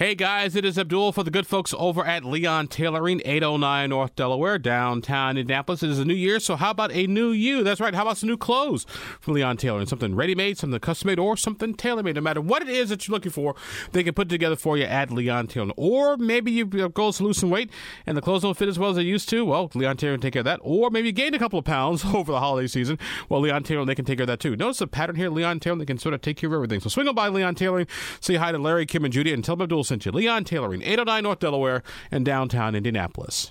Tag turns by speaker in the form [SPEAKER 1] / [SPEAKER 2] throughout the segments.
[SPEAKER 1] Hey guys, it is Abdul for the good folks over at Leon Tailoring, 809 North Delaware, downtown Indianapolis. It is a new year, so how about a new you? That's right, how about some new clothes from Leon Tailoring? Something ready made, something custom made, or something tailor made. No matter what it is that you're looking for, they can put it together for you at Leon Tailoring. Or maybe you've goals to lose some weight and the clothes don't fit as well as they used to. Well, Leon Tailoring can take care of that. Or maybe you gained a couple of pounds over the holiday season. Well, Leon Tailoring, they can take care of that too. Notice the pattern here, Leon Tailoring, they can sort of take care of everything. So swing on by Leon Tailoring, say hi to Larry, Kim, and Judy, and tell them Abdul sent you. Leon Tailoring. 809 North Delaware, and downtown Indianapolis.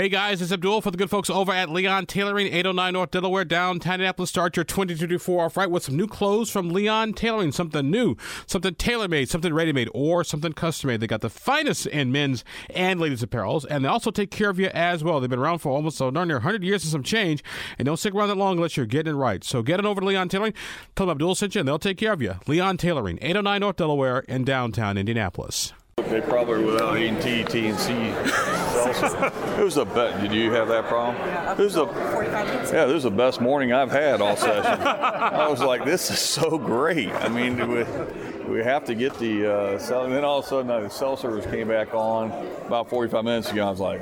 [SPEAKER 1] Hey guys, it's Abdul for the good folks over at Leon Tailoring, 809 North Delaware, downtown Indianapolis. Start your 2024 off right with some new clothes from Leon Tailoring. Something new, something tailor made, something ready made, or something custom made. They got the finest in men's and ladies' apparels, and they also take care of you as well. They've been around for almost so darn near 100 years and some change, and don't stick around that long unless you're getting it right. So get it over to Leon Tailoring. Tell them Abdul sent you, and they'll take care of you. Leon Tailoring, 809 North Delaware, in downtown Indianapolis.
[SPEAKER 2] They probably without eating T, T, and C salsa. it was the best. Did you have that problem?
[SPEAKER 3] Yeah,
[SPEAKER 2] it was the yeah. This was the best morning I've had all session. I was like, this is so great. I mean, we, we have to get the uh, cell. And then all of a sudden, uh, the cell service came back on about 45 minutes ago. I was like.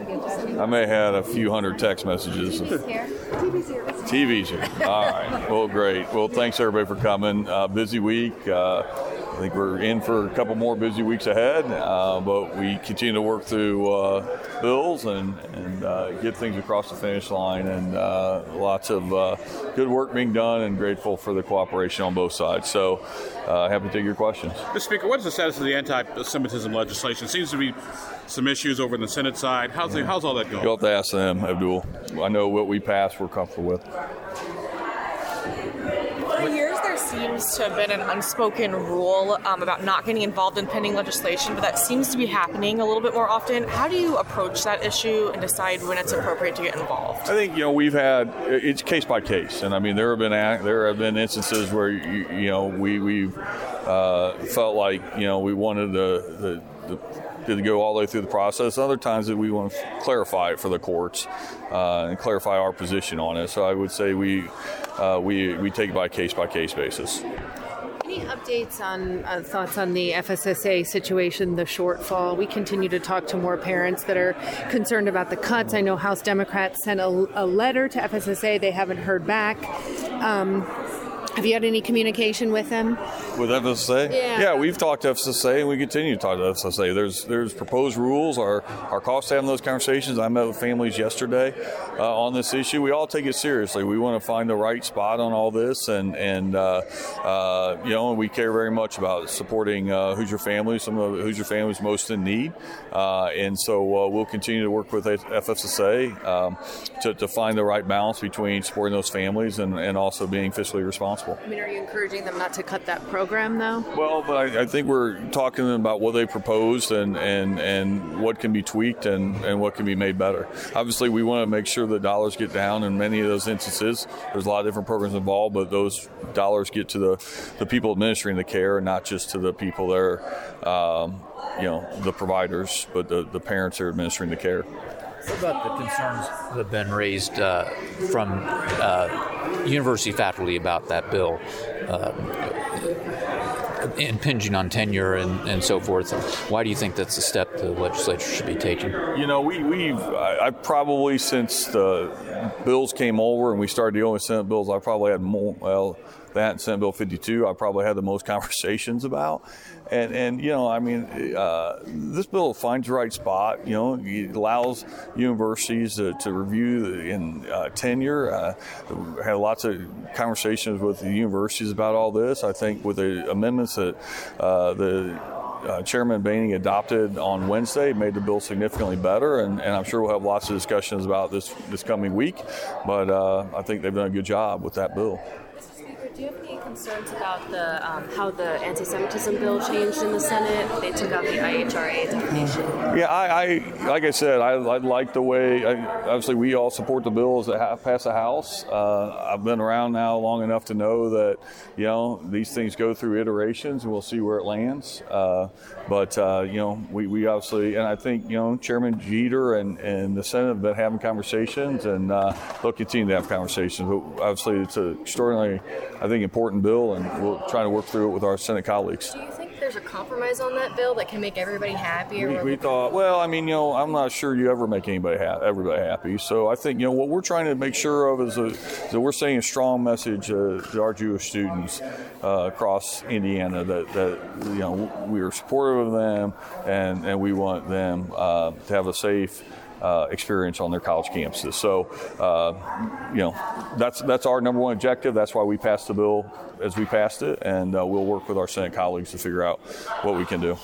[SPEAKER 2] I may have had a few hundred text messages.
[SPEAKER 3] TV's here.
[SPEAKER 2] TV's here. All right. Well, great. Well, thanks everybody for coming. Uh, busy week. Uh, I think we're in for a couple more busy weeks ahead, uh, but we continue to work through uh, bills and, and uh, get things across the finish line, and uh, lots of uh, good work being done, and grateful for the cooperation on both sides. So, uh, happy to take your questions.
[SPEAKER 1] Mr. Speaker, what is the status of the anti-Semitism legislation? Seems to be some issues over in the Senate side. How's, the, how's all that going?
[SPEAKER 2] You'll have to ask them, Abdul. I know what we passed, we're comfortable with.
[SPEAKER 3] Seems to have been an unspoken rule um, about not getting involved in pending legislation, but that seems to be happening a little bit more often. How do you approach that issue and decide when it's appropriate to get involved?
[SPEAKER 2] I think you know we've had it's case by case, and I mean there have been there have been instances where you, you know we we've uh, felt like you know we wanted the, the, the to go all the way through the process. Other times that we want to clarify it for the courts uh, and clarify our position on it. So I would say we uh, we we take it by case by case basis.
[SPEAKER 4] Any updates on uh, thoughts on the FSSA situation, the shortfall? We continue to talk to more parents that are concerned about the cuts. I know House Democrats sent a, a letter to FSSA. They haven't heard back. Um, have you had any communication with them?
[SPEAKER 2] With FSSA?
[SPEAKER 4] Yeah.
[SPEAKER 2] Yeah, we've talked to FSSA and we continue to talk to FSSA. There's there's proposed rules. Our our costs having those conversations. I met with families yesterday uh, on this issue. We all take it seriously. We want to find the right spot on all this, and and uh, uh, you know we care very much about supporting uh, Hoosier families, some of the Hoosier families most in need, uh, and so uh, we'll continue to work with FSSA um, to, to find the right balance between supporting those families and, and also being fiscally responsible.
[SPEAKER 4] I mean, are you encouraging them not to cut that program, though?
[SPEAKER 2] Well, but I, I think we're talking about what they proposed and, and, and what can be tweaked and, and what can be made better. Obviously, we want to make sure the dollars get down. In many of those instances, there's a lot of different programs involved, but those dollars get to the, the people administering the care and not just to the people that are, um, you know, the providers, but the, the parents are administering the care.
[SPEAKER 5] What about the concerns that have been raised uh, from uh, university faculty about that bill? Uh, impinging on tenure and, and so forth. Why do you think that's a step the legislature should be taking?
[SPEAKER 2] You know, we, we've, I, I probably, since the bills came over and we started dealing with Senate bills, I probably had more, well, that and Senate Bill 52, I probably had the most conversations about. And, and you know, I mean, uh, this bill finds the right spot. You know, it allows universities to, to review in uh, tenure. Uh, had lots of conversations with the universities about all this. I think with the amendments that uh, the uh, Chairman Behning adopted on Wednesday made the bill significantly better, and, and, I'm sure we'll have lots of discussions about this this coming week. But uh, I think they've done a good job with that bill.
[SPEAKER 6] Do you have any concerns about the um, how the anti-Semitism bill changed in the Senate? They took out the IHRA definition.
[SPEAKER 2] Yeah, I, I like I said, I, I like the way. I, obviously, we all support the bills that have passed the House. Uh, I've been around now long enough to know that you know these things go through iterations, and we'll see where it lands. Uh, but uh, you know, we, we obviously, and I think you know, Chairman Jeter and, and the Senate have been having conversations, and uh, they'll continue to have conversations. But obviously, it's an extraordinarily, I think, important bill, and we'll try to work through it with our Senate colleagues.
[SPEAKER 6] Do you think there's a compromise on that bill that can make everybody happy?
[SPEAKER 2] We, we thought, well, I mean, you know, I'm not sure you ever make anybody ha- everybody happy. So I think, you know, what we're trying to make sure of is, a, is that we're saying a strong message uh, to our Jewish students uh, across Indiana that, that, you know, we are supportive of them and, and we want them uh, to have a safe uh, experience on their college campuses. So, uh, you know, that's that's our number one objective. That's why we passed the bill as we passed it, and uh, we'll work with our Senate colleagues to figure out what we can do.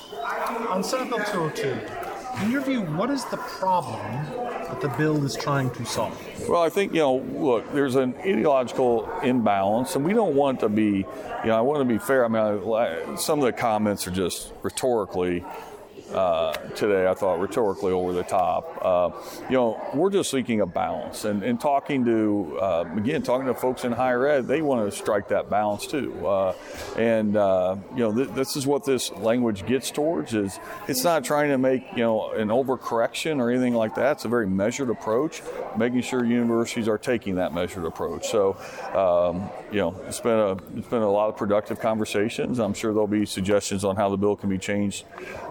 [SPEAKER 7] On Senate Bill 202, in your view, what is the problem that the bill is trying to solve?
[SPEAKER 2] Well, I think, you know, look, there's an ideological imbalance, and we don't want to be, you know, I want to be fair. I mean, I, some of the comments are just rhetorically uh, today, I thought rhetorically over the top. Uh, you know, we're just seeking a balance, and, and talking to uh, again, talking to folks in higher ed, they want to strike that balance too. Uh, and uh, you know, th- this is what this language gets towards: is it's not trying to make you know an overcorrection or anything like that. It's a very measured approach, making sure universities are taking that measured approach. So, um, you know, it's been a it's been a lot of productive conversations. I'm sure there'll be suggestions on how the bill can be changed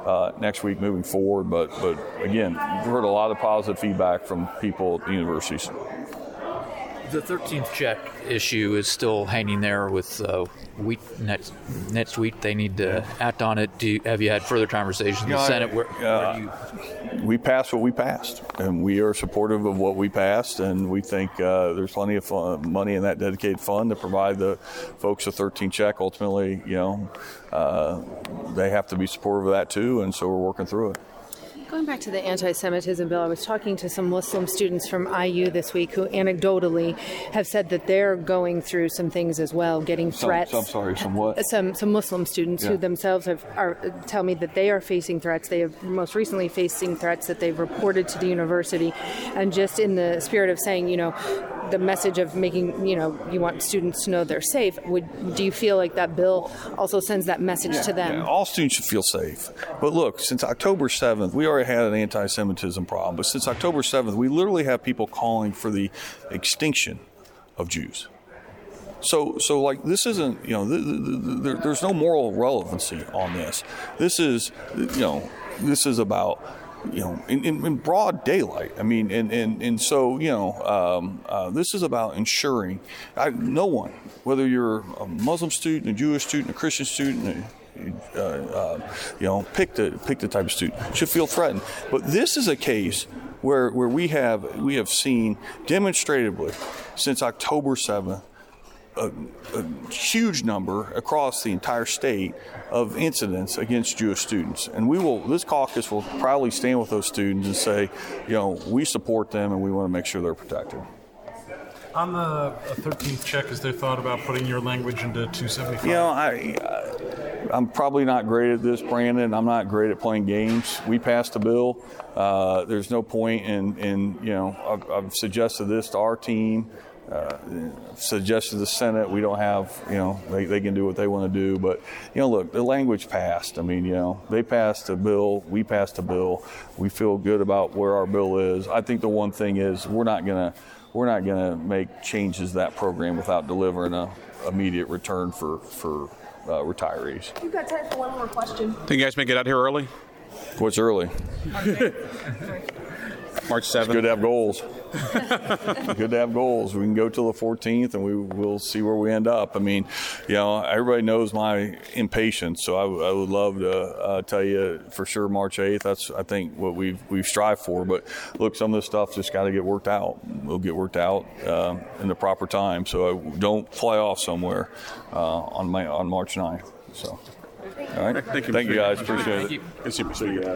[SPEAKER 2] uh, next week moving forward. But but again, we've heard a lot of positive feedback from people at the universities.
[SPEAKER 5] The 13th check issue is still hanging there with uh, week next next week. They need to act on it. Do you, have you had further conversations in the Senate? Where,
[SPEAKER 2] uh,
[SPEAKER 5] where do you,
[SPEAKER 2] we passed what we passed, and we are supportive of what we passed, and we think uh, there's plenty of fun, money in that dedicated fund to provide the folks a 13 check. Ultimately, you know, uh, they have to be supportive of that too, and so we're working through it.
[SPEAKER 4] Going back to the anti Semitism bill, I was talking to some Muslim students from IU this week who anecdotally have said that they're going through some things as well, getting
[SPEAKER 2] Some-
[SPEAKER 4] threats.
[SPEAKER 2] I'm sorry, some what?
[SPEAKER 4] Some, some Muslim students who themselves have are, tell me that they are facing threats. They have most recently facing threats that they've reported to the university. And just in the spirit of saying, you know, the message of making, you know, you want students to know they're safe, would do you feel like that bill also sends that message to them?
[SPEAKER 2] Yeah, all students should feel safe. But look, since October 7th, we already had an anti Semitism problem, but since October 7th, we literally have people calling for the extinction of Jews. So, so like this isn't, you know, th- th- th- there, there's no moral relevancy on this. This is, you know, this is about, you know, in, in, in broad daylight. I mean, and, and, and so, you know, um, uh, this is about ensuring I, no one, whether you're a Muslim student, a Jewish student, a Christian student, uh, uh, you know, pick the pick the type of student should feel threatened. But this is a case where where we have we have seen demonstratively since October seventh a, a huge number across the entire state of incidents against Jewish students. And we will, this caucus will proudly stand with those students and say, you know, we support them and we want to make sure they're protected.
[SPEAKER 7] On the uh, 13th check, is there thought about putting your language into 275?
[SPEAKER 2] You know, I, uh, I'm probably not great at this, Brandon. I'm not great at playing games. We passed a bill. Uh, there's no point in, in you know, I've, I've suggested this to our team. Uh, suggested the Senate. We don't have, you know, they, they can do what they want to do. But, you know, look, the language passed. I mean, you know, they passed a bill. We passed a bill. We feel good about where our bill is. I think the one thing is we're not going to we're not going to make changes to that program without delivering a immediate return for for uh, retirees.
[SPEAKER 3] You've got time for one more question.
[SPEAKER 1] Think you guys may get out here early?
[SPEAKER 2] What's early?
[SPEAKER 1] March 7th.
[SPEAKER 2] Good to have goals. Good to have goals. We can go till the 14th, and we will see where we end up. I mean, you know, everybody knows my impatience, so I, w- I would love to uh, tell you for sure March 8th. That's I think what we've we've strived for. But look, some of this stuff just got to get worked out. We'll get worked out uh, in the proper time. So I don't fly off somewhere uh, on my on March 9th. So. All right.
[SPEAKER 1] Thank you,
[SPEAKER 2] Thank you guys. Appreciate
[SPEAKER 5] Thank
[SPEAKER 2] it.
[SPEAKER 5] you.
[SPEAKER 1] Good to see you.
[SPEAKER 2] See you guys.